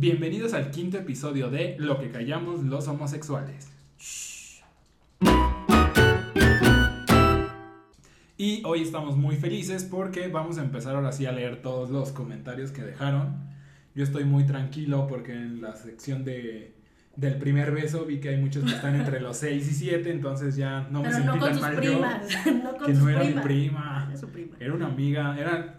Bienvenidos al quinto episodio de Lo que callamos los homosexuales. Y hoy estamos muy felices porque vamos a empezar ahora sí a leer todos los comentarios que dejaron. Yo estoy muy tranquilo porque en la sección de, del primer beso vi que hay muchos que están entre los 6 y 7, entonces ya no me Pero sentí no con tan sus mal primas, yo. no con Que sus no era mi prima. Era su prima. Era una amiga, era,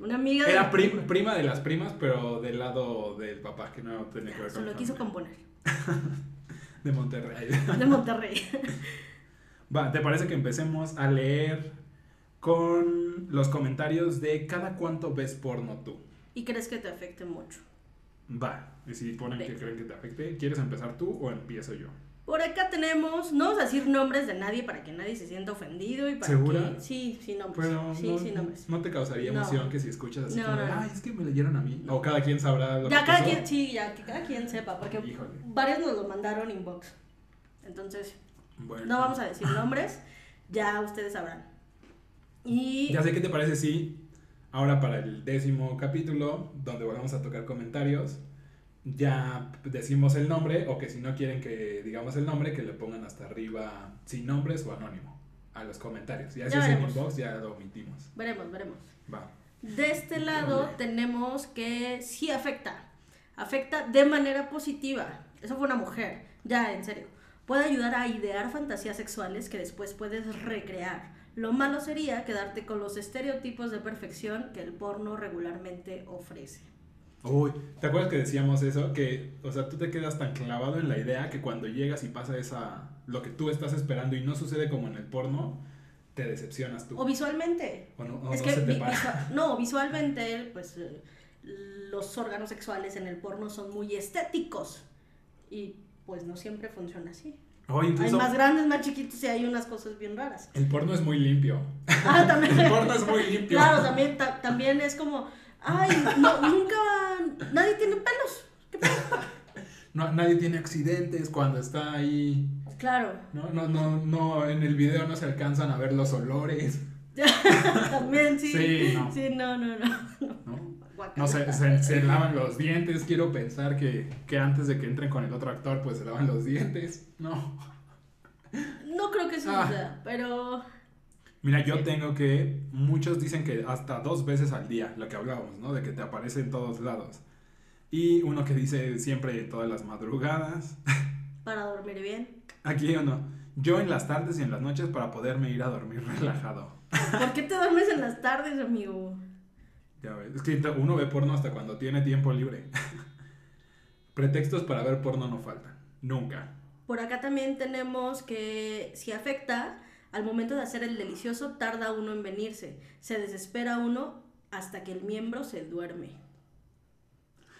Una amiga de era prim- prima de las primas, pero del lado del papá, que no tenía que ver se con lo la quiso componer. De Monterrey. De Monterrey. Va, ¿te parece que empecemos a leer con los comentarios de cada cuánto ves porno tú? ¿Y crees que te afecte mucho? Va, y si ponen que creen que te afecte, ¿quieres empezar tú o empiezo yo? Por acá tenemos, no vamos a decir nombres de nadie para que nadie se sienta ofendido y para ¿Segura? que sí, sí nombres. Pero sí, no, sí nombres. no te causaría No. emoción que si escuchas así No, como no, no. ay, es que me leyeron a mí. O cada quien sabrá lo Ya que cada pasó. quien, sí, ya que cada quien sepa, porque Híjole. varios nos lo mandaron inbox. Entonces, Bueno. no vamos a decir nombres, ya ustedes sabrán. Y Ya sé qué te parece si ahora para el décimo capítulo, donde vamos a tocar comentarios, ya decimos el nombre o que si no quieren que digamos el nombre, que le pongan hasta arriba sin nombres o anónimo a los comentarios. Ya si Ya es en inbox, ya lo omitimos. veremos, veremos. Va. De este lado tenemos que sí afecta. Afecta de manera positiva. Eso fue una mujer. Ya, en serio. Puede ayudar a idear fantasías sexuales que después puedes recrear. Lo malo sería quedarte con los estereotipos de perfección que el porno regularmente ofrece. Uy, ¿te acuerdas que decíamos eso? Que, o sea, tú te quedas tan clavado en la idea que cuando llegas y pasa esa, lo que tú estás esperando y no sucede como en el porno, te decepcionas tú. O visualmente. O no, o es no que se te vi- para. no, visualmente, pues eh, los órganos sexuales en el porno son muy estéticos. Y pues no siempre funciona así. Hay más grandes, más chiquitos y hay unas cosas bien raras. el porno es muy limpio. Ah, también. El porno es muy limpio. Claro, también, ta- también es como, ay, no, nunca, nadie tiene pelos. ¿Qué pedo? No, nadie tiene accidentes cuando está ahí. Claro, No, no, no, no, en el video no se alcanzan a ver los olores. también sí. Sí, no. Sí, no, no, no. ¿no? Sé, se, se lavan los dientes. Quiero pensar que, que antes de que entren con el otro actor, pues se lavan los dientes. No. No creo que eso Ah. suceda, pero Mira, yo tengo que. Muchos dicen que hasta dos veces al día, lo que hablábamos, ¿no? De que te aparece en todos lados. Y uno que dice siempre todas las madrugadas. para dormir bien. Aquí uno. Yo en las tardes y en las noches para poderme ir a dormir relajado. ¿Por qué te duermes en las tardes, amigo? Ya ves, es que uno ve porno hasta cuando tiene tiempo libre. Pretextos para ver porno no faltan. Nunca. Por acá también tenemos que si afecta, al momento de hacer el delicioso tarda uno en venirse. Se desespera uno hasta que el miembro se duerme.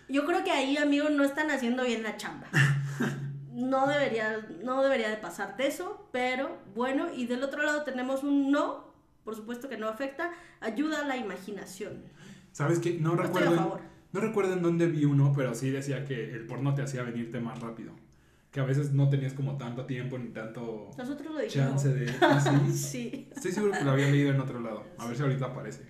Yo creo que ahí, amigo, no están haciendo bien la chamba. No debería, no debería de pasarte eso, pero bueno, y del otro lado tenemos un no, por supuesto que no afecta, ayuda a la imaginación. ¿Sabes qué? No No recuerdo. No recuerdo en dónde vi uno, pero sí decía que el porno te hacía venirte más rápido. Que a veces no tenías como tanto tiempo ni tanto Nosotros lo dijimos. chance de. ¿Ah, sí? Sí. Estoy seguro que lo había leído en otro lado. A ver si ahorita aparece.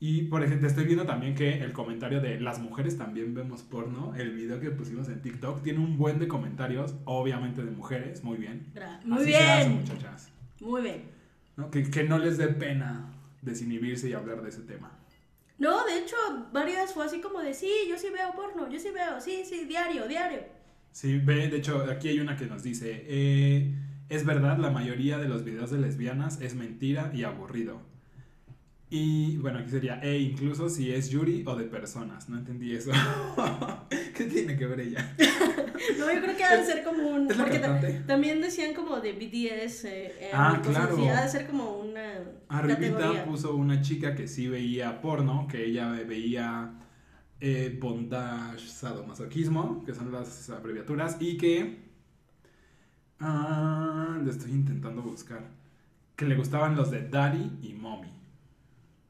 Y por ejemplo, estoy viendo también que el comentario de las mujeres también vemos porno. El video que pusimos en TikTok tiene un buen de comentarios, obviamente de mujeres, muy bien. Gra- Muy Así se hace, bien. muchachas. Muy bien. ¿no? Que, que no les dé pena desinhibirse y hablar de ese tema. No, de hecho, varias fue así como de, sí, yo sí veo porno, yo sí veo, sí, sí, diario, diario. Sí, ve, de hecho, aquí hay una que nos dice, eh, es verdad, la mayoría de los videos de lesbianas es mentira y aburrido. Y bueno, aquí sería, e incluso si es Yuri o de personas, no entendí eso. ¿Qué tiene que ver ella? No, yo creo que ha de ser como un... ¿Es la porque ta- también decían como de BTS, eh, eh, Ah, claro. ha de ser como una Arribita categoría. puso una chica que sí veía porno, que ella veía eh, bondage, sadomasoquismo, que son las abreviaturas, y que... Ah, lo estoy intentando buscar. Que le gustaban los de Daddy y Mommy.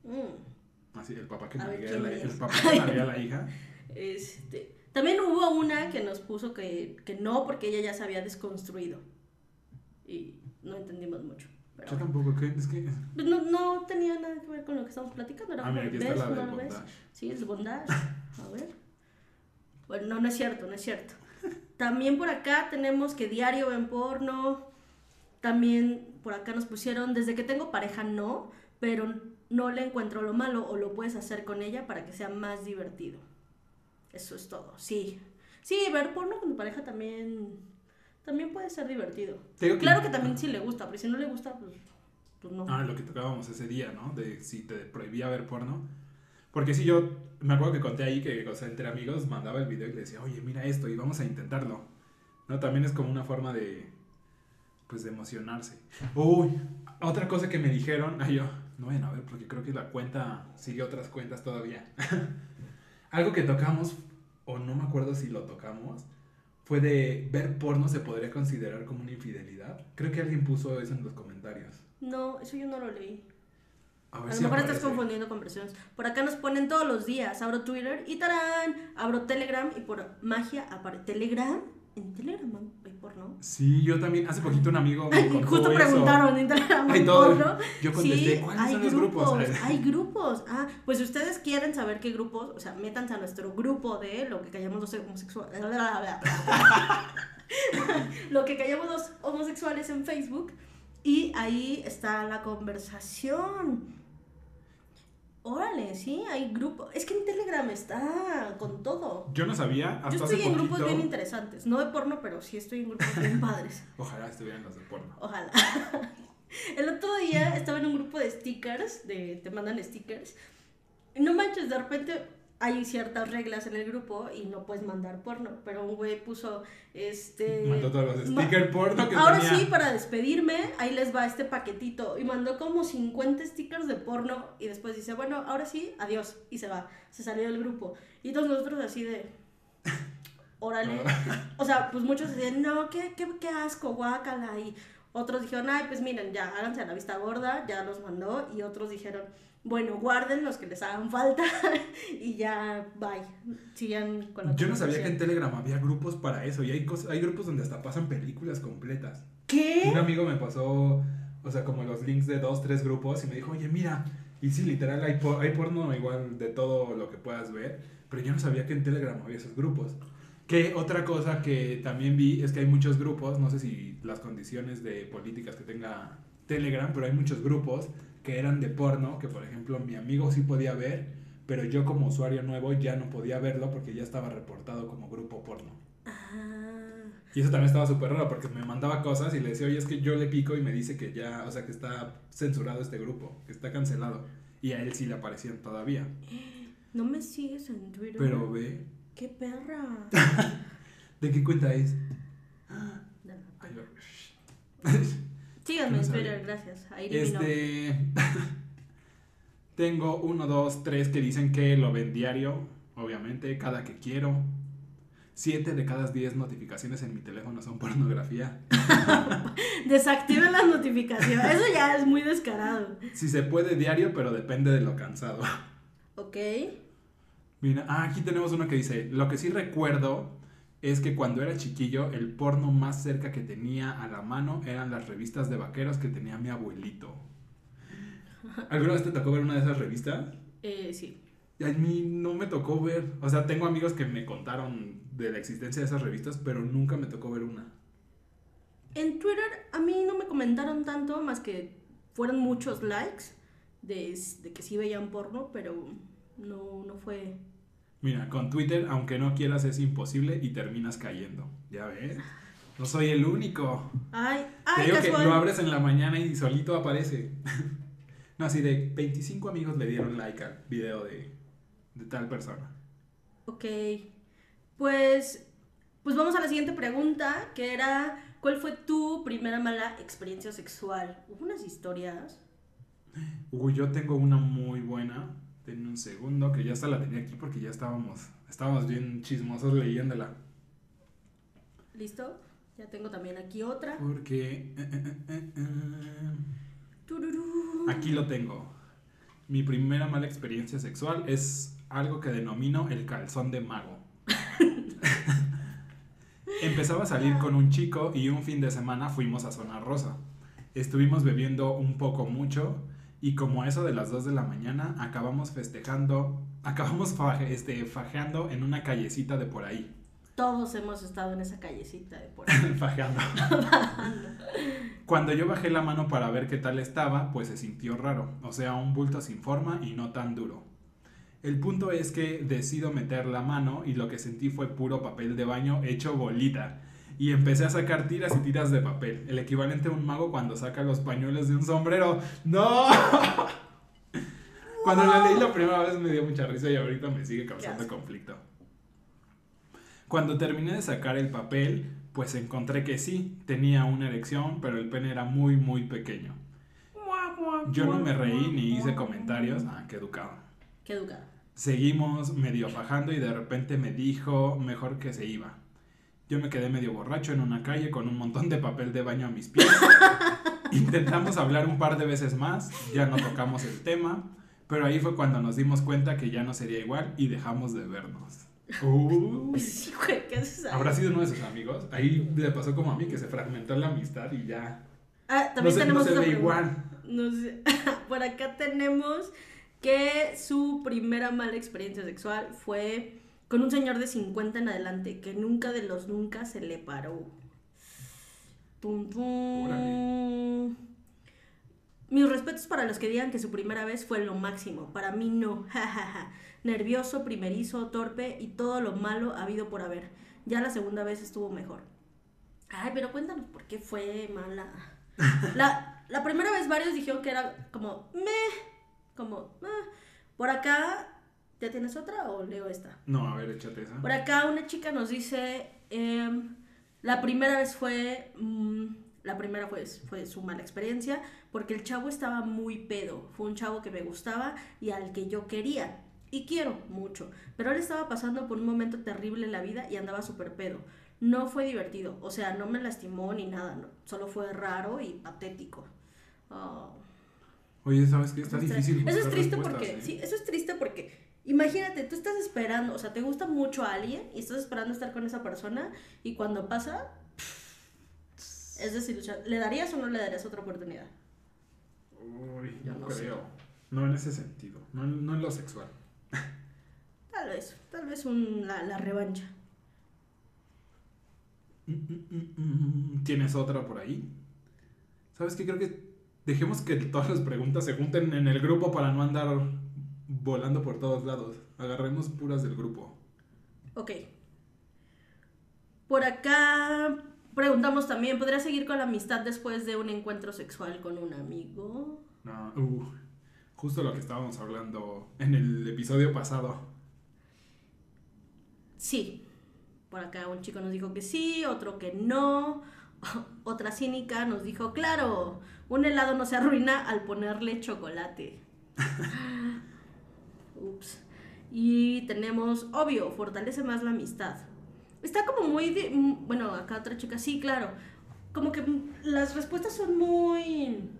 Mm, Así, el papá que A ver, nalguea ¿quién la, es? el papá que nalguea a la hija. este, también hubo una que nos puso que, que no, porque ella ya se había desconstruido. Y no entendimos mucho. Pero Yo tampoco, ¿qué? Es que... Pues no, no tenía nada que ver con lo que estamos platicando. Era Ah, mira, aquí ¿ves? está la bondage. Sí, es bondage. A ver. Bueno, no, no es cierto, no es cierto. También por acá tenemos que diario ven porno. También por acá nos pusieron, desde que tengo pareja no, pero no le encuentro lo malo o lo puedes hacer con ella para que sea más divertido. Eso es todo, sí. Sí, ver porno con tu pareja también, también puede ser divertido. Que- Claro que también sí le gusta, pero si no le gusta, pues, pues no. Ah, lo que tocábamos ese día, ¿no? De si te prohibía ver porno. Porque si yo me acuerdo que conté ahí que, o sea, entre amigos mandaba el video y le decía, oye, mira esto y vamos a intentarlo. ¿No? También es como una forma de, pues, de emocionarse. Uy, otra cosa que me dijeron, ay, yo, no vayan a ver porque creo que la cuenta sigue otras cuentas todavía. Algo que tocamos, o no me acuerdo si lo tocamos, fue de ver porno se podría considerar como una infidelidad. Creo que alguien puso eso en los comentarios. No, eso yo no lo leí. A, lo si mejor estás confundiendo con versiones. Por acá nos ponen todos los días. Abro Twitter y tarán. Abro Telegram y por magia aparece. ¿Telegram? ¿En Telegram hay porno? Sí, yo también. Hace poquito un amigo me Ay, contó justo eso. preguntaron en Telegram Ay, hay todo. porno. Yo contesté, Sí, ¿cuáles hay son los grupos, grupos? hay grupos. Ah, pues si ustedes quieren saber qué grupos, o sea, métanse a nuestro grupo de lo que callamos los homosexuales. lo que callamos los homosexuales en Facebook. Y ahí está la conversación. Órale, sí, hay grupos. Es que en Telegram está con todo. Yo no sabía hasta Yo estoy hace en grupos bien interesantes. No de porno, pero sí estoy en grupos bien padres. Ojalá estuvieran los de porno. Ojalá. El otro día estaba en un grupo de stickers, de te mandan stickers. No manches, de repente hay ciertas reglas en el grupo y no puedes mandar porno. Pero un güey puso este. Mandó todos los stickers porno que Ahora tenía. sí, para despedirme, ahí les va este paquetito. Y mandó como 50 stickers de porno. Y después dice, bueno, ahora sí, adiós. Y se va. Se salió del grupo. Y todos nosotros así de. Órale. O sea, pues muchos decían, no, qué, qué, qué asco, guácala. Y otros dijeron, ay, pues miren, ya háganse a la vista gorda, ya los mandó. Y otros dijeron, bueno, guarden los que les hagan falta. y ya, bye. Sigan con la Yo no sabía que en. Telegram había grupos para eso. Y hay, cosas, hay grupos donde hasta pasan películas completas. Un ¿Qué? amigo me pasó, o sea, como los links de dos, tres grupos y me dijo, oye, mira. Y sí, literal, hay, por- hay porno igual de todo lo que puedas ver. Pero yo no sabía que en Telegram había esos grupos. Que otra cosa que también vi es que hay muchos grupos, no sé si las condiciones de políticas que tenga Telegram, pero hay muchos grupos que eran de porno, que por ejemplo mi amigo sí podía ver, pero yo como usuario nuevo ya no podía verlo porque ya estaba reportado como grupo porno. Ah. Y eso también estaba súper raro porque me mandaba cosas y le decía, oye, es que yo le pico y me dice que ya, o sea, que está censurado este grupo, que está cancelado. Y a él sí le aparecían todavía. No me sigues en Twitter. Pero ve, ¡Qué perra! ¿de qué cuenta es? No. Síganme en. Twitter, gracias. Ahí. Este. Tengo uno, dos, tres que dicen que lo ven diario, obviamente, cada que quiero. Siete de cada diez notificaciones en mi teléfono son pornografía. Desactiven las notificaciones. Eso ya es muy descarado. Si se puede diario, pero depende de lo cansado. Ok. Mira, ah, aquí tenemos uno que dice, lo que sí recuerdo es que cuando era chiquillo el porno más cerca que tenía a la mano eran las revistas de vaqueros que tenía mi abuelito. ¿Alguna vez te tocó ver una de esas revistas? Eh, sí. A mí no me tocó ver, o sea, tengo amigos que me contaron de la existencia de esas revistas, pero nunca me tocó ver una. En Twitter a mí no me comentaron tanto, más que fueron muchos likes de, de que sí veían porno, pero no, no fue. Mira, con Twitter, aunque no quieras, es imposible y terminas cayendo. Ya ves, no soy el único. Ay, Te ay, digo que casual. lo abres en la mañana y solito aparece. no, así de 25 amigos le dieron like al video de, de tal persona. Ok. Pues, pues vamos a la siguiente pregunta, que era, ¿cuál fue tu primera mala experiencia sexual? Hubo unas historias. Uy, yo tengo una muy buena. Denme un segundo, que ya hasta la tenía aquí porque ya estábamos, estábamos bien chismosos leyéndola. ¿Listo? Ya tengo también aquí otra. Porque... eh, eh, eh. Aquí lo tengo. Mi primera mala experiencia sexual es algo que denomino el calzón de mago. Empezaba a salir con un chico y un fin de semana fuimos a Zona Rosa. Estuvimos bebiendo un poco mucho Y como a eso de las 2 de la mañana, acabamos festejando, acabamos faje- este, fajeando en una callecita de por ahí. Todos hemos estado en esa callecita de por ahí. fajeando. Cuando yo bajé la mano para ver qué tal estaba, pues se sintió raro, o sea, un bulto sin forma y no tan duro. El punto es que decido meter la mano y lo que sentí fue puro papel de baño hecho bolita. Y empecé a sacar tiras y tiras de papel, el equivalente a un mago cuando saca los pañuelos de un sombrero. ¡No! Cuando la leí la primera vez me dio mucha risa y ahorita me sigue causando conflicto. Cuando terminé de sacar el papel, pues encontré que sí, tenía una erección, pero el pene era muy, muy pequeño. Yo no me reí ni hice comentarios. Ah, qué educado. Qué educado. Seguimos medio bajando y de repente me dijo mejor que se iba. Yo me quedé medio borracho en una calle con un montón de papel de baño a mis pies. Intentamos hablar un par de veces más, ya no tocamos el tema, pero ahí fue cuando nos dimos cuenta que ya no sería igual y dejamos de vernos. Sí, güey, ¿qué haces ahí? ¿Habrá sido uno de sus amigos? Ahí le pasó como a mí, que se fragmentó la amistad y ya. Ah, No también se, no tenemos se otra ve igual. No sé. Por acá tenemos que su primera mala experiencia sexual fue con un señor de 50 en adelante que nunca de los nunca se le paró. Tum, tum. Mis respetos para los que digan que su primera vez fue lo máximo. Para mí no. Nervioso, primerizo, torpe y todo lo malo habido por haber. Ya la segunda vez estuvo mejor. Ay, pero cuéntanos por qué fue mala. La, la primera vez varios dijeron que era como me, como "Ah". por acá. ¿Ya tienes otra o leo esta? No, a ver, échate esa. Por acá una chica nos dice, em, la primera vez fue, mm, la primera fue, fue su mala experiencia, porque el chavo estaba muy pedo, fue un chavo que me gustaba y al que yo quería y quiero mucho, pero él estaba pasando por un momento terrible en la vida y andaba súper pedo. No fue divertido, o sea, no me lastimó ni nada, no, solo fue raro y patético. Oh. Oye, ¿sabes qué? Está difícil. Eso es triste porque, ¿eh? sí, eso es triste porque, imagínate, tú estás esperando, o sea, te gusta mucho a alguien y estás esperando estar con esa persona y cuando pasa, es desilusión. ¿Le darías o no le darías otra oportunidad? Uy, no, sé. creo. No en ese sentido. No, en- no en lo sexual. Tal vez, tal vez un, la, la revancha. Mm, mm, mm. ¿Tienes otra por ahí? ¿Sabes qué? Creo que dejemos que todas las preguntas se junten en el grupo para no andar volando por todos lados. Agarremos puras del grupo. Ok. Por acá preguntamos también, ¿podría seguir con la amistad después de un encuentro sexual con un amigo? No, uh, justo lo que estábamos hablando en el episodio pasado. Sí. Por acá un chico nos dijo que sí, otro que no. Otra cínica nos dijo, claro, un helado no se arruina al ponerle chocolate. Ups. Y tenemos, obvio, fortalece más la amistad. Está como muy... de- mm, bueno, acá otra chica, sí, claro. Como que las respuestas son muy...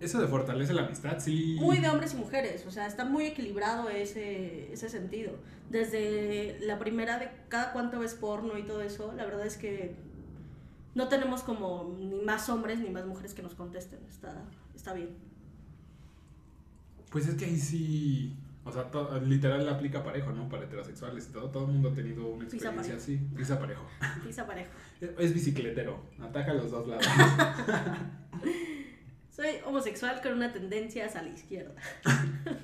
Eso de fortalece la amistad, sí. Muy de hombres y mujeres, o sea, está muy equilibrado ese, ese sentido. Desde la primera de cada cuánto ves porno y todo eso, la verdad es que no tenemos como ni más hombres ni más mujeres que nos contesten. Está, está bien. Pues es que ahí sí. O sea, to- literal aplica parejo, ¿no? Para heterosexuales y todo. Todo el mundo ha tenido una experiencia así. Pisa parejo. Pisa parejo. Es bicicletero. Ataca a los dos lados. Soy homosexual con una tendencia hacia la izquierda.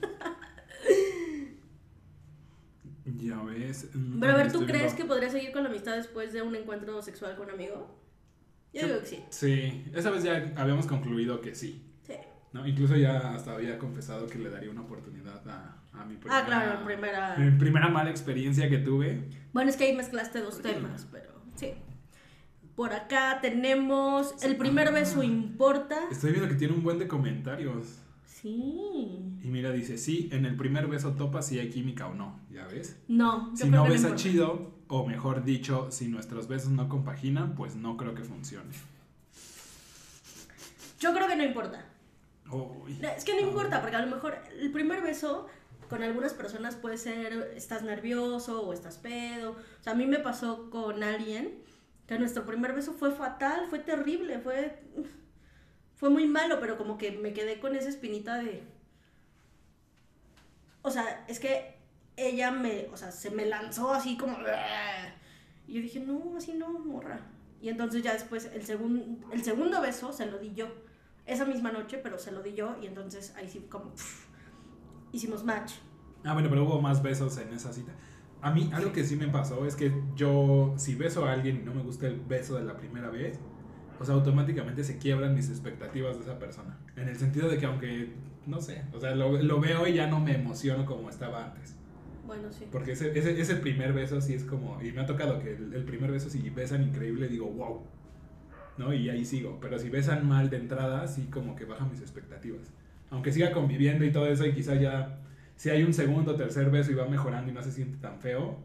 ya ves. Pero a ver, ¿tú crees viendo- que podría seguir con la amistad después de un encuentro sexual con un amigo? Yo digo que sí. Sí, esa vez ya habíamos concluido que sí. Sí. ¿no? Incluso ya hasta había confesado que le daría una oportunidad a, a mi primera, Ah, claro, primera... mi primera mala experiencia que tuve. Bueno, es que ahí mezclaste dos temas, pero sí. Por acá tenemos el primer beso importa. Estoy viendo que tiene un buen de comentarios. Sí. Y mira, dice, sí, en el primer beso topa si hay química o no, ¿ya ves? No, yo Si creo no besa chido, o mejor dicho, si nuestros besos no compaginan, pues no creo que funcione. Yo creo que no importa. Es que no importa, porque a lo mejor el primer beso con algunas personas puede ser estás nervioso o estás pedo. O sea, a mí me pasó con alguien que nuestro primer beso fue fatal, fue terrible, fue fue muy malo, pero como que me quedé con esa espinita de O sea, es que ella me, o sea, se me lanzó así como... Y yo dije, no, así no, morra. Y entonces ya después el, segun, el segundo beso se lo di yo. Esa misma noche, pero se lo di yo y entonces ahí sí como... hicimos match. Ah, bueno, pero hubo más besos en esa cita. A mí, algo que sí me pasó es que yo, si beso a alguien y no me gusta el beso de la primera vez, o sea, automáticamente se quiebran mis expectativas de esa persona. En el sentido de que aunque, no sé, o sea, lo, lo veo y ya no me emociono como estaba antes. Bueno, sí. Porque ese, ese, ese primer beso sí es como, y me ha tocado que el, el primer beso si besan increíble digo, wow, ¿no? Y ahí sigo. Pero si besan mal de entrada, sí como que bajan mis expectativas. Aunque siga conviviendo y todo eso y quizá ya, si hay un segundo o tercer beso y va mejorando y no se siente tan feo.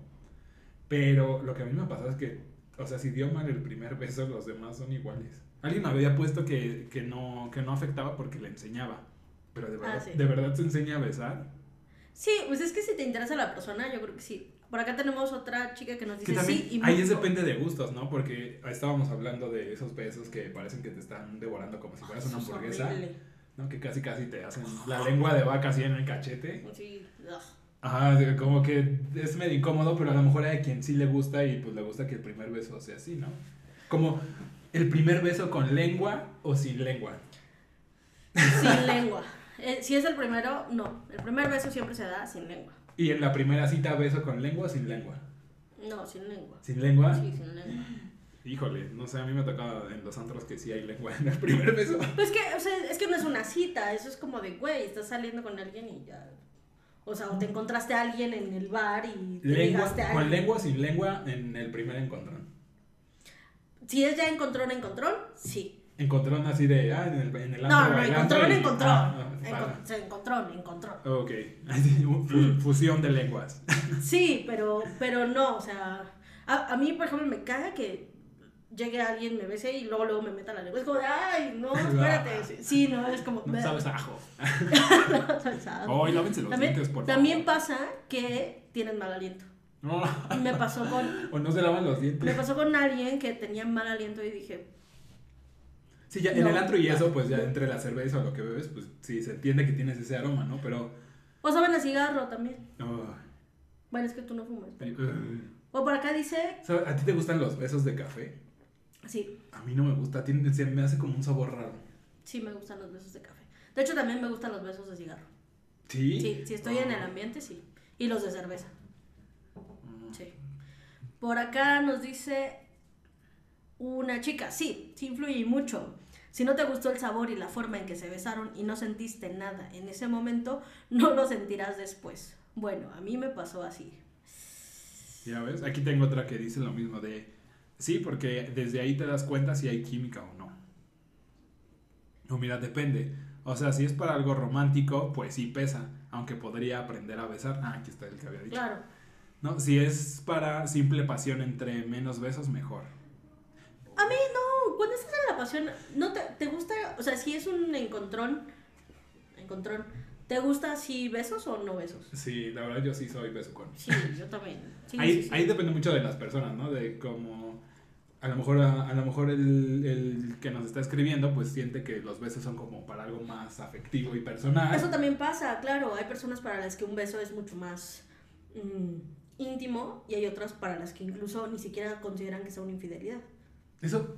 Pero lo que a mí me ha pasado es que, o sea, si dio mal el primer beso, los demás son iguales. Alguien me había puesto que, que, no, que no afectaba porque le enseñaba. Pero de verdad, Ah, sí. ¿de verdad se enseña a besar? Sí, pues es que si te interesa la persona, yo creo que sí. Por acá tenemos otra chica que nos Que dice también, sí y ahí es depende de gustos, ¿no? Porque estábamos hablando de esos besos que parecen que te están devorando como si fueras una Eso es hamburguesa, horrible. ¿No? Que casi casi te hacen la lengua de vaca así en el cachete. Sí. Ajá, como que es medio incómodo, pero a lo mejor hay quien sí le gusta y pues le gusta que el primer beso sea así, ¿no? Como el primer beso con lengua o sin lengua. sin lengua. Eh, si es el primero, no. El primer beso siempre se da sin lengua. Y en la primera cita beso con lengua o sin lengua. No, sin lengua. ¿Sin lengua? Sí, sin lengua. Híjole, no sé, a mí me ha tocado en los antros que sí hay lengua en el primer beso. Pues que, o sea, es que no es una cita, eso es como de, güey, estás saliendo con alguien y ya. O sea, o te encontraste a alguien en el bar y te Lengua, a con lengua sin lengua en el primer encontrón. Si es ya encontrón, encontrón, sí. Encontrón así de, ah, en el, en el No, antro no, encontrón, y- encontrón. ah, ah, Encon- o sea, encontrón, encontrón. para. Ok, Fu- fusión de lenguas. Sí, pero, pero no, o sea, a, a mí, por ejemplo, me caga que llegue alguien, me bese y luego, luego me meta la lengua. Es como de, ay, no, espérate. Sí, no, es como... No sabes ajo. No sabes a- Oh, y lávense los También, dientes, por también pasa que tienen mal aliento. No, Me pasó con, o no se lavan los dientes. me pasó con alguien que tenía mal aliento y dije, Sí, ya en el antro y eso, pues ya entre la cerveza o lo que bebes, pues sí, se entiende que tienes ese aroma, ¿no? Pero... o saben a cigarro también. oh, Bueno, es que tú no fumas. pero- O por acá dice. ¿A ti te gustan los besos de café? Sí, A mí no me gusta, tiene, se me hace como un sabor raro. sí me gustan los besos de café. De hecho, también me gustan los besos de cigarro. ¿Sí? Sí, si estoy en el Ah. ambiente, sí. Y los de cerveza. Mm. Sí. Por acá nos dice una chica, sí, sí influye mucho. Si no te gustó el sabor y la forma en que se besaron y no sentiste nada en ese momento, no lo sentirás después. Bueno, a mí me pasó así. Ya ves, aquí tengo otra que dice lo mismo de... Sí, porque desde ahí te das cuenta si hay química o no. No, mira, depende. O sea, si es para algo romántico, pues sí pesa, aunque podría aprender a besar. Ah, aquí está el que había dicho. Claro. No, si es para simple pasión entre menos besos, mejor. A mí no, cuando estás en la pasión, no te, te gusta, o sea, si es un encontrón, encontrón, ¿te gusta así besos o no besos? Sí, la verdad yo sí soy besucón. Sí, yo también. Sí, ahí, sí, sí. ahí depende mucho de las personas, ¿no? De cómo... A lo mejor, a, a lo mejor el, el que nos está escribiendo pues siente que los besos son como para algo más afectivo y personal. Eso también pasa, claro. Hay personas para las que un beso es mucho más mm, íntimo y hay otras para las que incluso ni siquiera consideran que sea una infidelidad. Eso,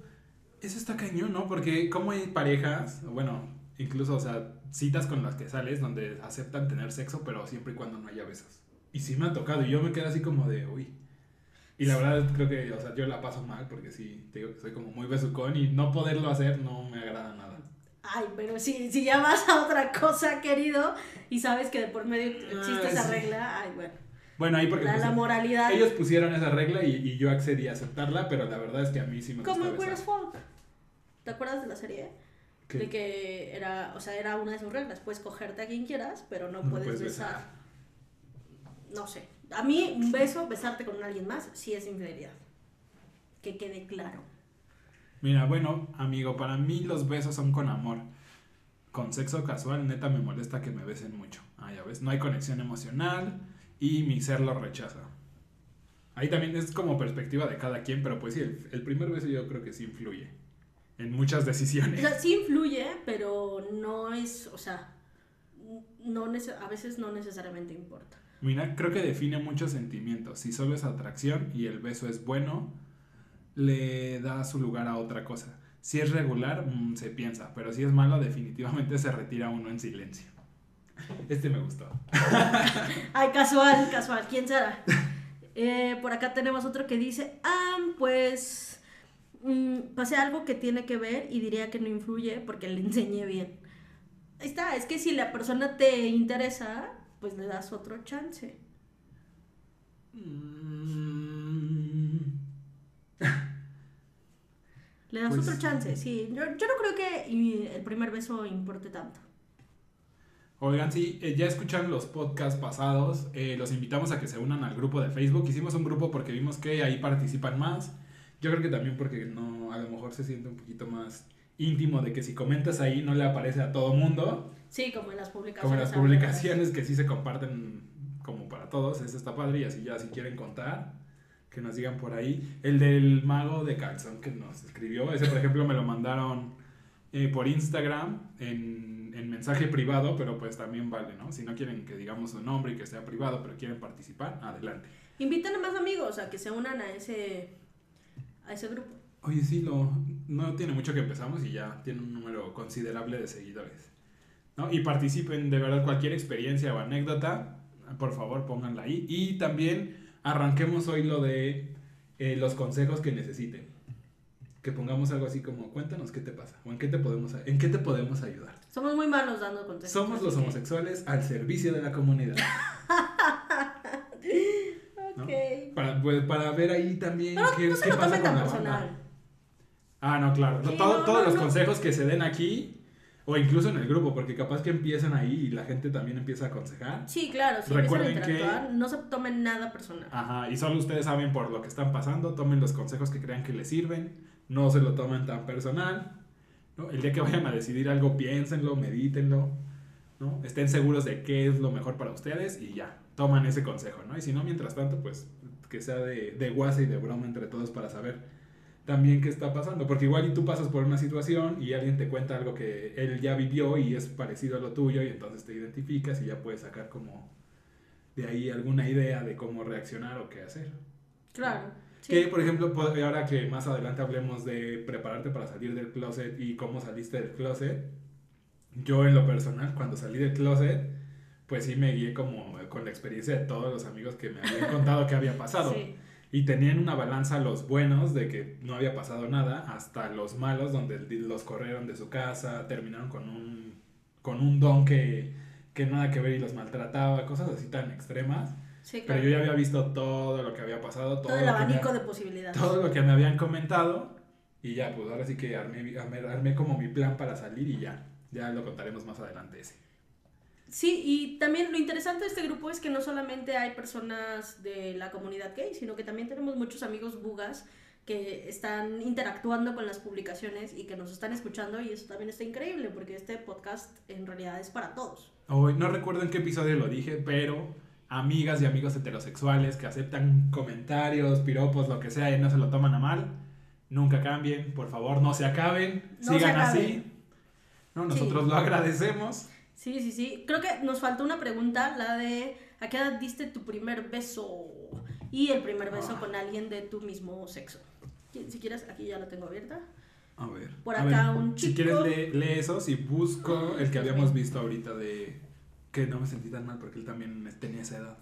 eso está cañón, ¿no? Porque como hay parejas, bueno, incluso, o sea, citas con las que sales donde aceptan tener sexo, pero siempre y cuando no haya besos. Y sí me ha tocado y yo me quedo así como de, uy. Y la verdad creo que, o sea, yo la paso mal porque sí, te digo que soy como muy besucón y no poderlo hacer no me agrada nada. Ay, pero si, si ya vas a otra cosa, querido, y sabes que de por medio existe Ah, esa sí. regla, ay, bueno. Bueno, ahí porque La, pues, la moralidad. ellos pusieron esa regla y, y yo accedí a aceptarla, pero la verdad es que a mí sí me Como en. Folk. ¿Te acuerdas de la serie? ¿Qué? De que era, o sea, era una de sus reglas. Puedes cogerte a quien quieras, pero no, No puedes, puedes besar. besar. No sé. A mí, un beso, besarte con alguien más, sí es infidelidad. Que quede claro. Mira, bueno, amigo, para mí los besos son con amor. Con sexo casual, neta, me molesta que me besen mucho. Ah, ya ves, no hay conexión emocional y mi ser lo rechaza. Ahí también es como perspectiva de cada quien, pero pues sí, el, el primer beso yo creo que sí influye en muchas O decisiones. sea, sí influye, pero no es, o sea, no a veces no necesariamente importa. Mira, creo que define muchos sentimientos. Si solo es atracción y el beso es bueno, le da su lugar a otra cosa. Si es regular, mm, se piensa, pero si es malo, definitivamente se retira uno en silencio. Este me gustó. Ay, casual, casual. ¿Quién será? Eh, por acá tenemos otro que dice, ah, pues mm, pasé algo que tiene que ver y diría que no influye porque le enseñé bien. Ahí está, es que si la persona te interesa, pues le das otro chance. Mm, Le das Pues- otro chance, sí. Yo, yo no creo que el primer beso importe tanto. Oigan, sí, eh, ya escucharon los podcasts pasados, eh, los invitamos a que se unan al grupo de Facebook. Hicimos un grupo porque vimos que ahí participan más. Yo creo que también porque no, a lo mejor se siente un poquito más íntimo de que si comentas ahí no le aparece a todo mundo. Sí, como en las publicaciones. Como en las publicaciones que sí se comparten como para todos, eso está padre y así ya si quieren contar, que nos digan por ahí. El del mago de calzón que nos escribió, ese por ejemplo me lo mandaron eh, por Instagram en, en mensaje privado, pero pues también vale, ¿no? Si no quieren que digamos su nombre y que sea privado, pero quieren participar, adelante. Inviten a más amigos a que se unan a ese, a ese grupo. Oye, sí, lo, no tiene mucho que empezamos y ya tiene un número considerable de seguidores. ¿no? Y participen de verdad cualquier experiencia o anécdota, por favor pónganla ahí. Y también arranquemos hoy lo de eh, los consejos que necesiten. Que pongamos algo así como, cuéntanos qué te pasa o en qué te podemos, en qué te podemos ayudar. Somos muy malos dando consejos. Somos los así que- homosexuales al servicio de la comunidad. ¿no? Para, pues, para ver ahí también qué, no se qué lo pasa con la personal. Ah, no, claro. Sí, Todo- no, todos los consejos que se den aquí, o incluso en el grupo, porque capaz que empiezan ahí y la gente también empieza a aconsejar. Sí, claro, si Recuerden empiezan a que- no se tomen nada personal. Ajá, y solo ustedes saben por lo que están pasando, tomen los consejos que crean que les sirven, no se lo tomen tan personal. ¿no? El día que vayan a decidir algo, piénsenlo, medítenlo, ¿no? Estén seguros de qué es lo mejor para ustedes y ya, toman ese consejo, ¿no? Y si no, mientras tanto, pues que sea de, de guasa y de broma entre todos para saber también qué está pasando. Porque igual y tú pasas por una situación y alguien te cuenta algo que él ya vivió y es parecido a lo tuyo y entonces te identificas y ya puedes sacar como de ahí alguna idea de cómo reaccionar o qué hacer. Claro. sí. Que, por ejemplo, ahora que más adelante hablemos de prepararte para salir del closet y cómo saliste del closet, yo en lo personal, cuando salí del closet, pues sí me guié como con la experiencia de todos los amigos que me habían contado que había pasado. Sí. Y tenían una balanza los buenos de que no había pasado nada, hasta los malos donde los corrieron de su casa, terminaron con un, con un don que, que nada que ver y los maltrataba, cosas así tan extremas. Sí, Pero yo ya había visto todo lo que había pasado, todo, Todo el abanico de posibilidades. todo lo que me habían comentado y ya, pues ahora sí que armé, armé, armé como mi plan para salir y ya, ya lo contaremos más adelante ese. Sí, y también lo interesante de este grupo es que no solamente hay personas de la comunidad gay, sino que también tenemos muchos amigos bugas que están interactuando con las publicaciones y que nos están escuchando y eso también está increíble porque este podcast en realidad es para todos. Hoy no recuerdo en qué episodio lo dije, pero amigas y amigos heterosexuales que aceptan comentarios, piropos, lo que sea y no se lo toman a mal, nunca cambien, por favor, no se acaben, No se sigan acaben. así. No, nosotros Sí. lo agradecemos. Sí, sí, sí. Creo que nos faltó una pregunta, la de ¿a qué edad diste tu primer beso? Y el primer beso Ah. con alguien de tu mismo sexo. Si si quieres, aquí ya la tengo abierta. A ver. Por acá ver, un Si chico. quieres lee, lee esos y busco el que habíamos visto ahorita de que no me sentí tan mal porque él también tenía esa edad.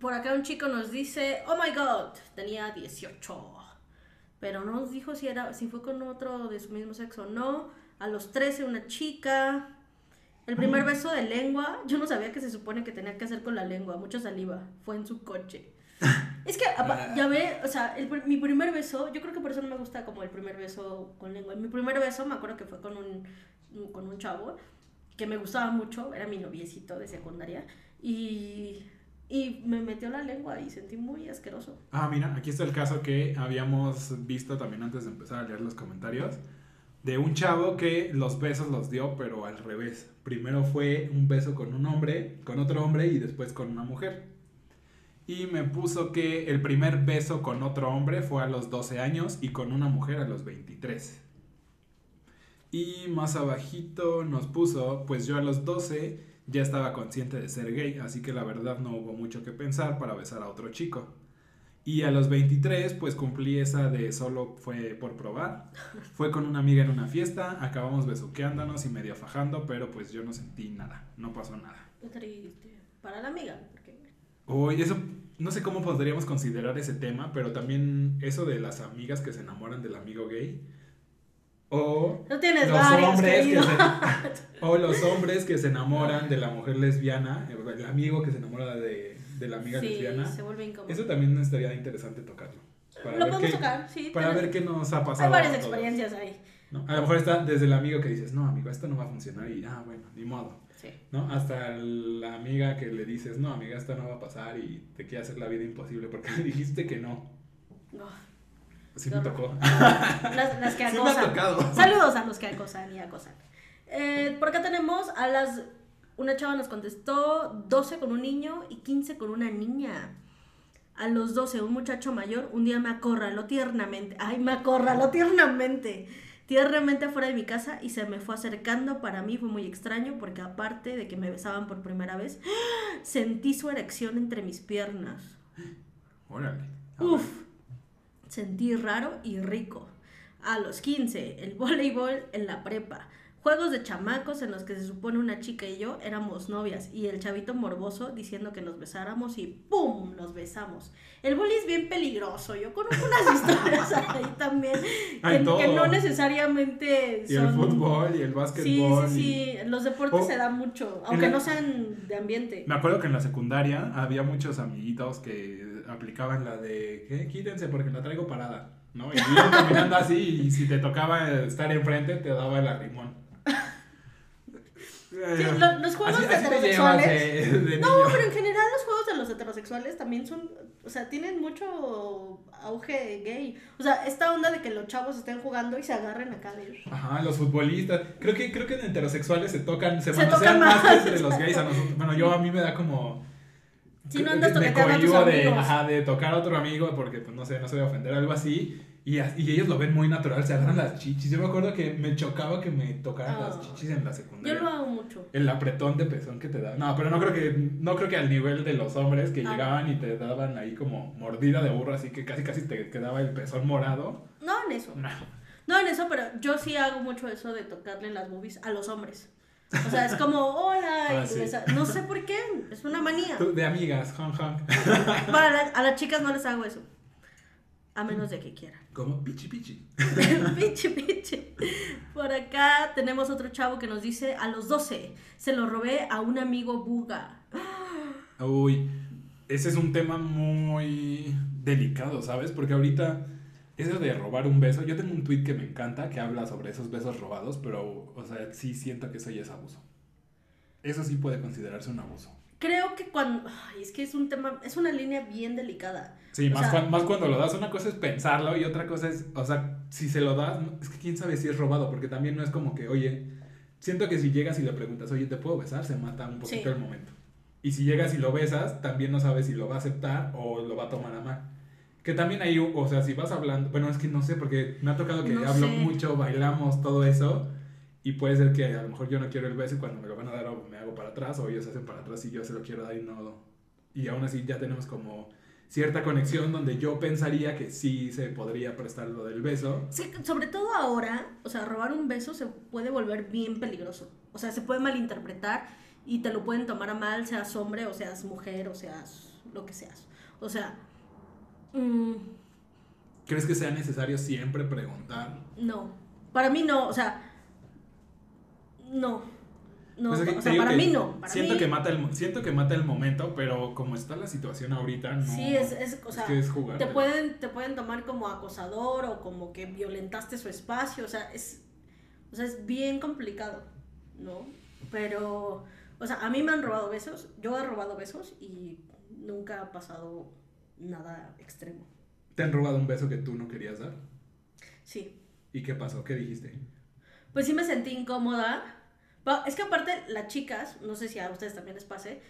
Por acá un chico nos dice, oh my god, tenía 18. Pero no nos dijo si, era, si fue con otro de su mismo sexo o no. A los 13 una chica. El primer beso de lengua, yo no sabía que se supone que tenía que hacer con la lengua, mucha saliva. Fue en su coche. Es que, apa- ya ve, o sea, el mi primer beso, yo creo que por eso no me gusta como el primer beso con lengua. Mi primer beso me acuerdo que fue con un, con un chavo que me gustaba mucho, era mi noviecito de secundaria, y, y me metió la lengua y sentí muy asqueroso. Ah, mira, aquí está el caso que habíamos visto también antes de empezar a leer los comentarios. De un chavo que los besos los dio, pero al revés. Primero fue un beso con un hombre, con otro hombre y después con una mujer. Y me puso que el primer beso con otro hombre fue a los 12 años y con una mujer a los 23. Y más abajito nos puso, pues yo a los 12 Ya estaba consciente de ser gay, así que la verdad no hubo mucho que pensar para besar a otro chico. Y a los 23, pues cumplí esa de solo fue por probar. Fue con una amiga en una fiesta, acabamos besuqueándonos y medio fajando, pero pues yo no sentí nada, no pasó nada. Triste. Para la amiga. Porque... Uy, eso, no sé cómo podríamos considerar ese tema, pero también eso de las amigas que se enamoran del amigo gay. O No tienes los hombres que se, o los hombres que se enamoran de la mujer lesbiana, el amigo que se enamora de, de la amiga Sí, lesbiana. se vuelve incómodo. Eso también estaría interesante tocarlo. Para Lo ver podemos qué- tocar, sí. Para ver qué nos ha pasado. Hay varias experiencias ahí. ¿no? A lo mejor está desde el amigo que dices, no, amigo, esto no va a funcionar y, ah, bueno, ni modo. Sí. ¿no? Hasta la amiga que le dices, no, amiga, esto no va a pasar y te quiere hacer la vida imposible porque le dijiste que no. No. Sí me tocó. Las, las que Sí me ha acosan. tocado. Saludos a los que acosan y acosan. Eh, por acá tenemos a las. Una chava nos contestó 12 con un niño y 15 con una niña. A los 12, un muchacho mayor un día me acorraló tiernamente. Ay, me acorraló tiernamente. Tiernamente afuera de mi casa y se me fue acercando. Para mí fue muy extraño porque, aparte de que me besaban por primera vez, sentí su erección entre mis piernas. Órale. Uf. Sentí raro y rico. A los 15, el voleibol en la prepa. Juegos de chamacos en los que se supone una chica y yo éramos novias y el chavito morboso diciendo que nos besáramos y ¡pum! nos besamos. El boli es bien peligroso. Yo conozco unas historias ahí también que, que no necesariamente Y el son... fútbol y el Sí, básquetbol. sí, y- sí. Los deportes O- se dan mucho, aunque la- no sean de ambiente. Me acuerdo que en la secundaria había muchos amiguitos que aplicaban la de, ¿qué? Quítense porque la traigo parada, ¿no? Y iban caminando así y si te tocaba estar enfrente te daba el arrimón. Sí, lo- los juegos Así- así te heterosexuales... de- de No, pero en general los juegos de los heterosexuales también son, o sea, tienen mucho auge gay. O sea, esta onda de que los chavos estén jugando y se agarren acá de... Ajá, los futbolistas. Creo que, creo que en heterosexuales se tocan, se, Se manosean tocan más, más. que entre los gays a nosotros. Bueno, yo a mí me da como. Si no andas toqueteando a tus de, ajá, de tocar a otro amigo porque, pues no sé, no se a ofender, algo así. Y, y ellos lo ven muy natural, se agarran las chichis. Yo me acuerdo que me chocaba que me tocaran las Ah. chichis en la Yo secundaria. lo hago mucho. El apretón de pezón que te da. No, pero no creo que no creo que al nivel de los hombres que Ah. llegaban y te daban ahí como mordida de burro, así que casi casi te quedaba el pezón morado. No en eso. No. No en eso, pero yo sí hago mucho eso de tocarle las boobies a los hombres. O sea, es como, hola, Ah, y sí. besa- no sé por qué, es una manía. Tú, De amigas. Para la- a las chicas no les hago eso. A menos de que quieran. Como pichi pichi. pinche, pinche. Por acá tenemos otro chavo que nos dice, a los 12 se lo robé a un amigo buga. Uy, ese es un tema muy delicado, ¿sabes? Porque ahorita eso de robar un beso, yo tengo un tweet que me encanta que habla sobre esos besos robados, pero, o sea, sí siento que eso ya es abuso. Eso sí puede considerarse un abuso. Creo que cuando... Ay, es que es un tema, es una línea bien delicada. Sí, O más, sea- cuan- más cuando lo das, una cosa es pensarlo y otra cosa es, o sea, si se lo das, es que quién sabe si es robado, porque también no es como que, oye, siento que si llegas y le preguntas, oye, ¿te puedo besar? Se mata un poquito Sí. el momento. Y si llegas y lo besas, también no sabes si lo va a aceptar o lo va a tomar a mal. Que también hay, o sea, si vas hablando, bueno, es que no sé, porque me ha tocado que No hablo sé. mucho, bailamos, todo eso, y puede ser que a lo mejor yo no quiero el beso y cuando me lo van a dar o me hago para atrás o ellos se hacen para atrás y yo se lo quiero dar y no. Y aún así ya tenemos como cierta conexión donde yo pensaría que sí se podría prestar lo del beso. Sí, sobre todo ahora, o sea, robar un beso se puede volver bien peligroso. O sea, se puede malinterpretar y te lo pueden tomar a mal, seas hombre o seas mujer o seas lo que seas. O sea, mm, ¿Crees que sea necesario siempre preguntar? no. Para mí no, o sea, no. No, Pues es que o sea, para mí no. Para siento, mí, que mata el, siento que mata el momento, pero como está la situación ahorita, no. Sí, es, es, o sea, que es jugar. te pueden, te pueden tomar como acosador o como que violentaste su espacio, o sea, es, o sea, es bien complicado, ¿no? Pero, o sea, a mí me han robado besos, yo he robado besos y nunca ha pasado nada extremo. ¿Te han robado un beso que tú no querías dar? Sí, ¿Y qué pasó? ¿Qué dijiste? pues sí me sentí incómoda. Es que aparte, las chicas, no sé si a ustedes también les pase,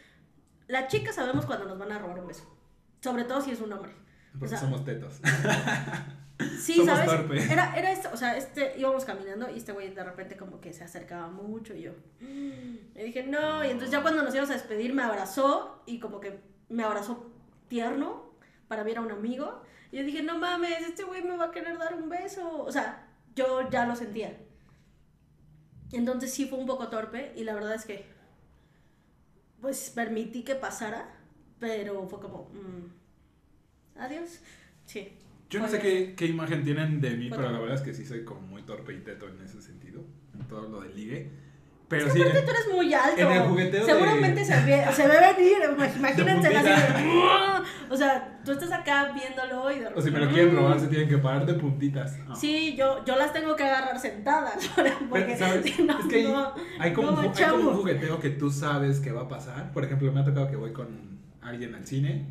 las chicas sabemos cuando nos van a robar un beso, sobre todo si es un hombre. Porque sea- somos tetos. Sí, Somos ¿sabes? Era, era esto, o sea, este, íbamos caminando y este güey de repente como que se acercaba mucho y yo. Y dije, no, y entonces ya cuando nos íbamos a despedir me abrazó y como que me abrazó tierno, para mí era un amigo. Y yo dije, no mames, este güey me va a querer dar un beso. O sea, yo ya lo sentía. Entonces sí fue un poco torpe y la verdad es que, pues permití que pasara, pero fue como, mm, adiós. Sí. Yo no sé qué, qué imagen tienen de mí, pero la verdad es que sí soy como muy torpe y teto en ese sentido, en todo lo del ligue. Pero Es que sí, aparte tú eres muy alto. en el jugueteo de- Seguramente se, ve, se ve venir. imag- Imagínense así de, O sea, tú estás acá viéndolo y de o si me lo quieren robar, se tienen que parar de puntitas. No. Sí, yo, yo las tengo que agarrar sentadas. Porque Pero, ¿sabes? si no, es que hay, no, hay como, no, un, ju- hay como un jugueteo que tú sabes que va a pasar. Por ejemplo, me ha tocado que voy con alguien al cine,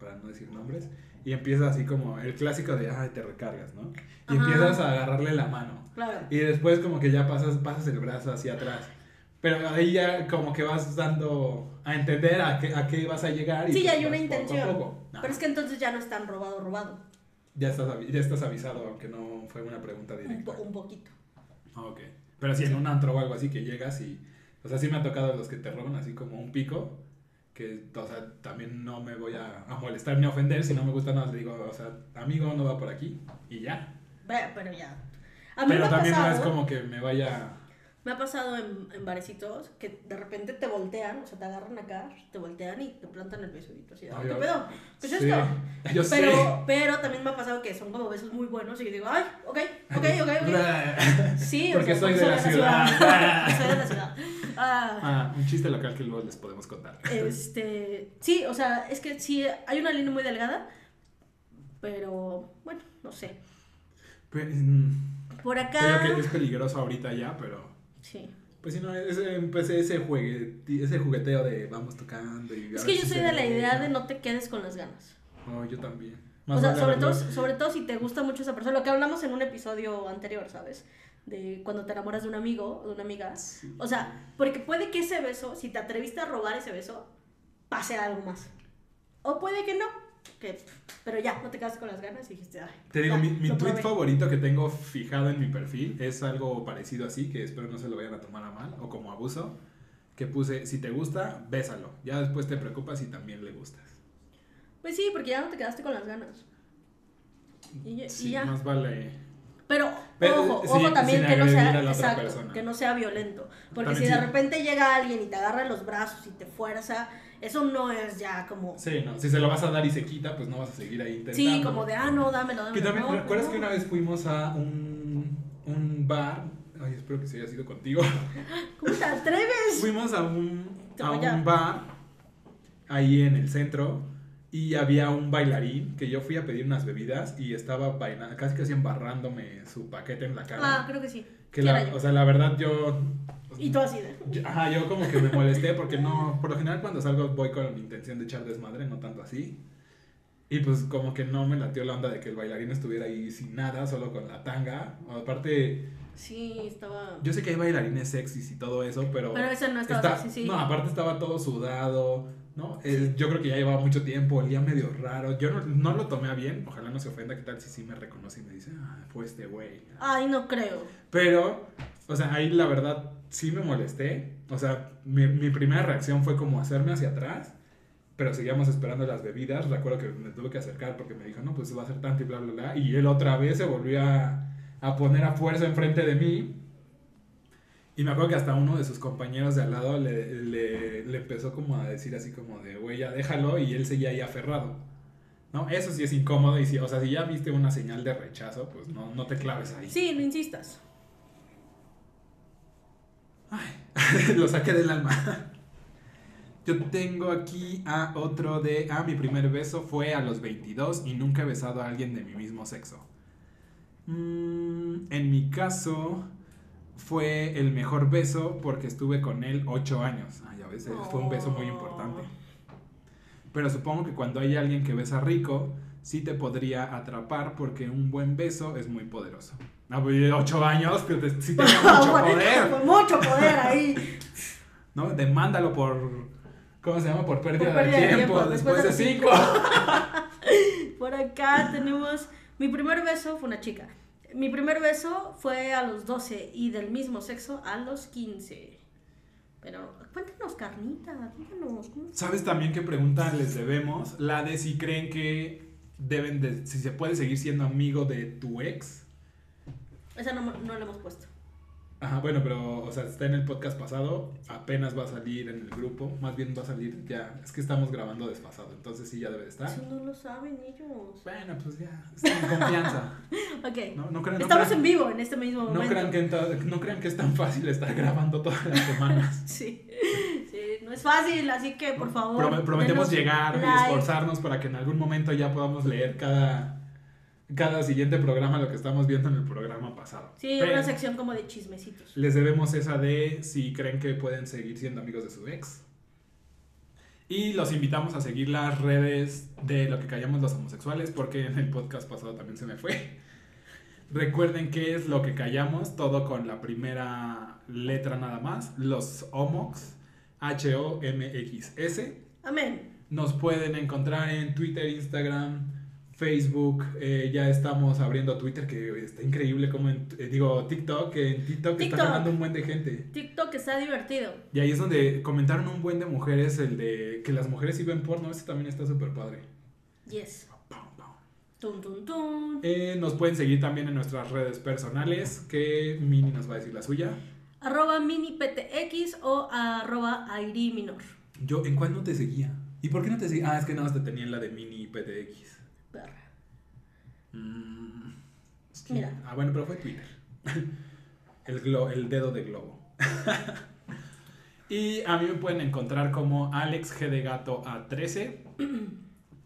para no decir nombres, y empieza así como el clásico de, ay, te recargas, ¿no? Y Ajá. empiezas a agarrarle la mano. Claro. Y después como que ya pasas, pasas el brazo hacia atrás. Pero ahí ya como que vas dando a entender a qué, a qué vas a llegar. Y Sí, pues ya hay una vas poco intención. poco. Ajá. Pero es que entonces ya no es tan robado, robado. ya, estás, ya estás avisado, aunque no fue una pregunta Un, directa. po- un poquito. Ah, Ok. Pero si en un antro o algo así que llegas y. O sea, sí me ha tocado los que te roban así como un pico. Que, o sea, también no me voy a, a molestar ni a ofender. Si no me gusta nada, le digo, o sea, amigo, no va por aquí. Y ya. Ve, Pero ya. A mí me Pero ha también no es pasado. como que me vaya. Me ha pasado en, en barecitos que de repente te voltean, o sea, te agarran acá, te voltean y te plantan el beso y tú así, ¿qué yo- pedo? ¿Qué es Sí, esto? Yo sé. Pero, pero también me ha pasado que son como besos muy buenos y que digo, ay, ok, ok, ok, ok. Sí, o Porque sea, soy de la ciudad. soy de la ciudad. Ah, Ah, un chiste local que luego les podemos contar. este, sí, o sea, es que sí, hay una línea muy delgada, pero bueno, no sé. Pero, mm, Por creo acá, que es peligroso ahorita ya, pero. sí. Pues si no, ese, empecé ese, juegue, ese jugueteo de vamos tocando y. Es que yo soy de la idea de no te quedes con las ganas. No, yo también. O sea, vale sobre todo, sobre todo si te gusta mucho esa persona, lo que hablamos en un episodio anterior, ¿sabes? De cuando te enamoras de un amigo o de una amiga. Sí. O sea, porque puede que ese beso, si te atreviste a robar ese beso, pase algo más. O puede que no, que, pero ya, no te quedaste con las ganas y dijiste, ay. Te digo, ya, mi, mi tweet probé". favorito que tengo fijado en mi perfil es algo parecido así, que espero no se lo vayan a tomar a mal o como abuso. Que puse, si te gusta, bésalo. Ya después te preocupas si también le gustas. Pues sí, porque ya no te quedaste con las ganas. Y, ya- y Sí, ya. más vale. Pero, Pero, ojo, sí, ojo también que no sea, exacto, que no sea violento. Porque También si de sí. repente llega alguien y te agarra los brazos y te fuerza, eso no es ya como... Sí, no. Si se lo vas a dar y se quita, pues no vas a seguir ahí intentando. Sí, como de, ah, no, dámelo, dámelo. Que también, no, ¿recuerdas no. que una vez fuimos a un, un bar? Ay, espero que se haya sido contigo. ¿Cómo te atreves? Fuimos a un, a- un bar ahí en el centro y había un bailarín que yo fui a pedir unas bebidas y estaba bailando, casi casi embarrándome su paquete en la Ah, cara. creo que sí. que la, o sea, la verdad yo... Y tú así yo- Ajá, yo como que me molesté porque no, por lo general cuando salgo voy con la intención de echar desmadre, no tanto así. Y pues como que no me latió la onda de que el bailarín estuviera ahí sin nada, solo con la tanga. Aparte, Sí, estaba... yo sé que hay bailarines sexys y todo eso, pero... Pero ese no estaba está- sexy, sí. No, aparte estaba todo sudado, ¿no? Eh, yo creo que ya llevaba mucho tiempo, olía medio raro. Yo no, no lo tomé a bien, ojalá no se ofenda, ¿qué tal si sí me reconoce y me dice, ah, fue este güey? Ay, no creo. Pero, o sea, ahí la verdad sí me molesté. O sea, mi, mi primera reacción fue como hacerme hacia atrás, pero seguíamos esperando las bebidas. Recuerdo que me tuve que acercar porque me dijo, no, pues va a ser tanto y bla, bla, bla. Y él otra vez se volvió a, a poner a fuerza enfrente de mí. Y me acuerdo que hasta uno de sus compañeros de al lado le, le, le empezó como a decir así como de, güey, ya déjalo, y él seguía ahí aferrado. ¿No? Eso sí es incómodo, y si, o sea, si ya viste una señal de rechazo, pues no, no te claves ahí. Sí, no insistas. Lo saqué del alma. Yo tengo aquí a otro de, ah, mi primer beso fue a los 22 y nunca he besado a alguien de mi mismo sexo. Mm, en mi caso fue el mejor beso porque estuve con él 8 años. Ay, a veces fue un beso muy importante. Pero supongo que cuando hay alguien que besa rico, sí te podría atrapar porque un buen beso es muy poderoso. Ah, pues 8 años, pero te- sí tenía mucho poder. Mucho poder ahí. ¿no? Demándalo por, ¿cómo se llama? Por pérdida, Por pérdida de tiempo, tiempo, después, después de de cinco. Por acá tenemos. Mi primer beso fue una chica. Mi primer beso fue a los 12 y del mismo sexo a los 15. Pero cuéntanos, carnita. ¿cómo? ¿Sabes también qué pregunta les debemos? La de si creen que deben de, si se puede seguir siendo amigo de tu ex. Esa no, no la hemos puesto. Ajá, bueno, pero, o sea, está en el podcast pasado, apenas va a salir en el grupo, más bien va a salir ya, es que estamos grabando desfasado, entonces sí ya debe de estar. Eso no lo saben ellos. Bueno, pues ya, en confianza. Ok. No, no crean, no Estamos crean- en vivo en este mismo no momento. crean, que, no crean que es tan fácil estar grabando todas las semanas. Sí. sí, no es fácil, así que por favor. Prome- prometemos llegar y esforzarnos para que en algún momento ya podamos leer cada, cada siguiente programa lo que estamos viendo en el programa pasado. Sí, Pero una sección como de chismecitos. les debemos esa de si creen que pueden seguir siendo amigos de su ex. Y los invitamos a seguir las redes de lo que callamos los homosexuales, porque en el podcast pasado también se me fue. Recuerden que es lo que callamos, todo con la primera letra nada más, los homox, H-O-M-X-S. Amén. Nos pueden encontrar en Twitter, Instagram, Facebook. eh, ya estamos abriendo Twitter, que está increíble como en, eh, digo, TikTok, que en TikTok, TikTok. está ganando un buen de gente. TikTok está divertido. Y ahí es donde comentaron un buen de mujeres, el de que las mujeres sí ven porno, ese también está súper padre. Yes. Tun, tun, tun. Eh, nos pueden seguir también en nuestras redes personales, que Mini nos va a decir la suya. Arroba mini PTX o arroba Airi Minor. Yo, ¿en cuál no te seguía? ¿Y por qué no te seguía? Ah, es que nada más te tenía en la de Mini PTX. Perra. Mm, es que- Mira. Ah, bueno, pero fue Twitter. El, glo- el dedo de globo. y a mí me pueden encontrar como Alex G de Gato A13.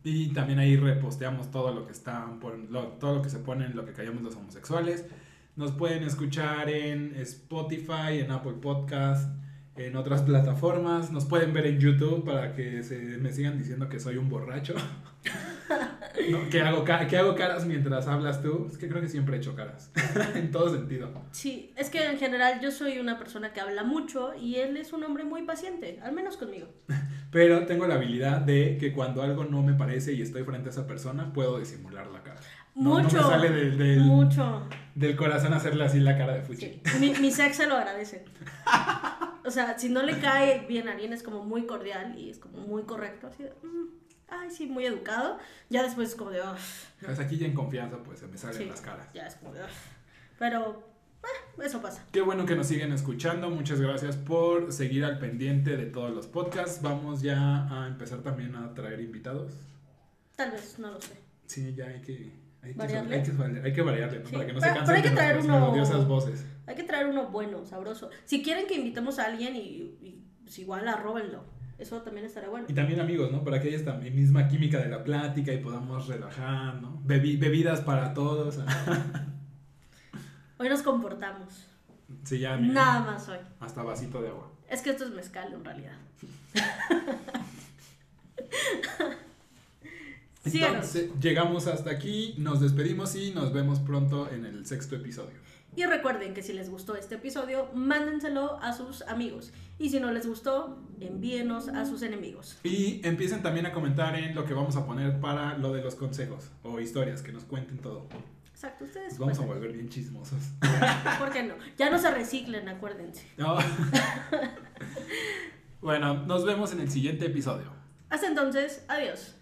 y también ahí reposteamos todo lo que está por, lo- todo lo que se pone en lo que callamos los homosexuales. Nos pueden escuchar en Spotify, en Apple Podcast, en otras plataformas. Nos pueden ver en YouTube para que se me sigan diciendo que soy un borracho. No, que, hago que hago caras mientras hablas tú. Es que creo que siempre he hecho caras. en todo sentido. Sí, es que en general yo soy una persona que habla mucho y él es un hombre muy paciente, al menos conmigo. Pero tengo la habilidad de que cuando algo no me parece y estoy frente a esa persona, puedo disimular la cara. No, no Mucho. me sale del, del, Mucho. del corazón hacerle así la cara de fuchi. Sí. Mi, mi sex se lo agradece. O sea, si no le cae bien a alguien es como muy cordial y es como muy correcto, así de, "Mm, ay, sí, muy educado. Ya después es como de, "Ugh". Pues aquí ya en confianza pues se me salen Sí, las caras. ya es como de, "Ugh". Pero, eh, eso pasa. Qué bueno que nos siguen escuchando. Muchas gracias por seguir al pendiente de todos los podcasts. Vamos ya a empezar también a traer invitados. Tal vez, no lo sé. Sí, ya hay que, hay que, ¿Variarle? hay que, vale- hay que variarle, ¿no? Sí, Para que no pero- se pero cansen hay que traer uno- voces. Hay que traer uno bueno, sabroso. Si quieren que invitemos a alguien y, y pues igual arróbenlo. Eso también estaría bueno. Y también amigos, ¿no? Para que haya esta misma química de la plática y podamos relajar, ¿no? Bebi- bebidas para todos. Hoy nos comportamos. sí, ya. miren, Nada más hoy. Hasta vasito de agua. Es que esto es mezcal en realidad. Entonces, llegamos hasta aquí, nos despedimos y nos vemos pronto en el sexto episodio. Y recuerden que si les gustó este episodio, mándenselo a sus amigos. Y si no les gustó, envíenos a sus enemigos. Y empiecen también a comentar en lo que vamos a poner para lo de los consejos o historias, que nos cuenten todo. Exacto, ustedes. Nos vamos a volver bien chismosos. ¿Por qué no? Ya no se reciclen, acuérdense. No. bueno, nos vemos en el siguiente episodio. Hasta entonces, adiós.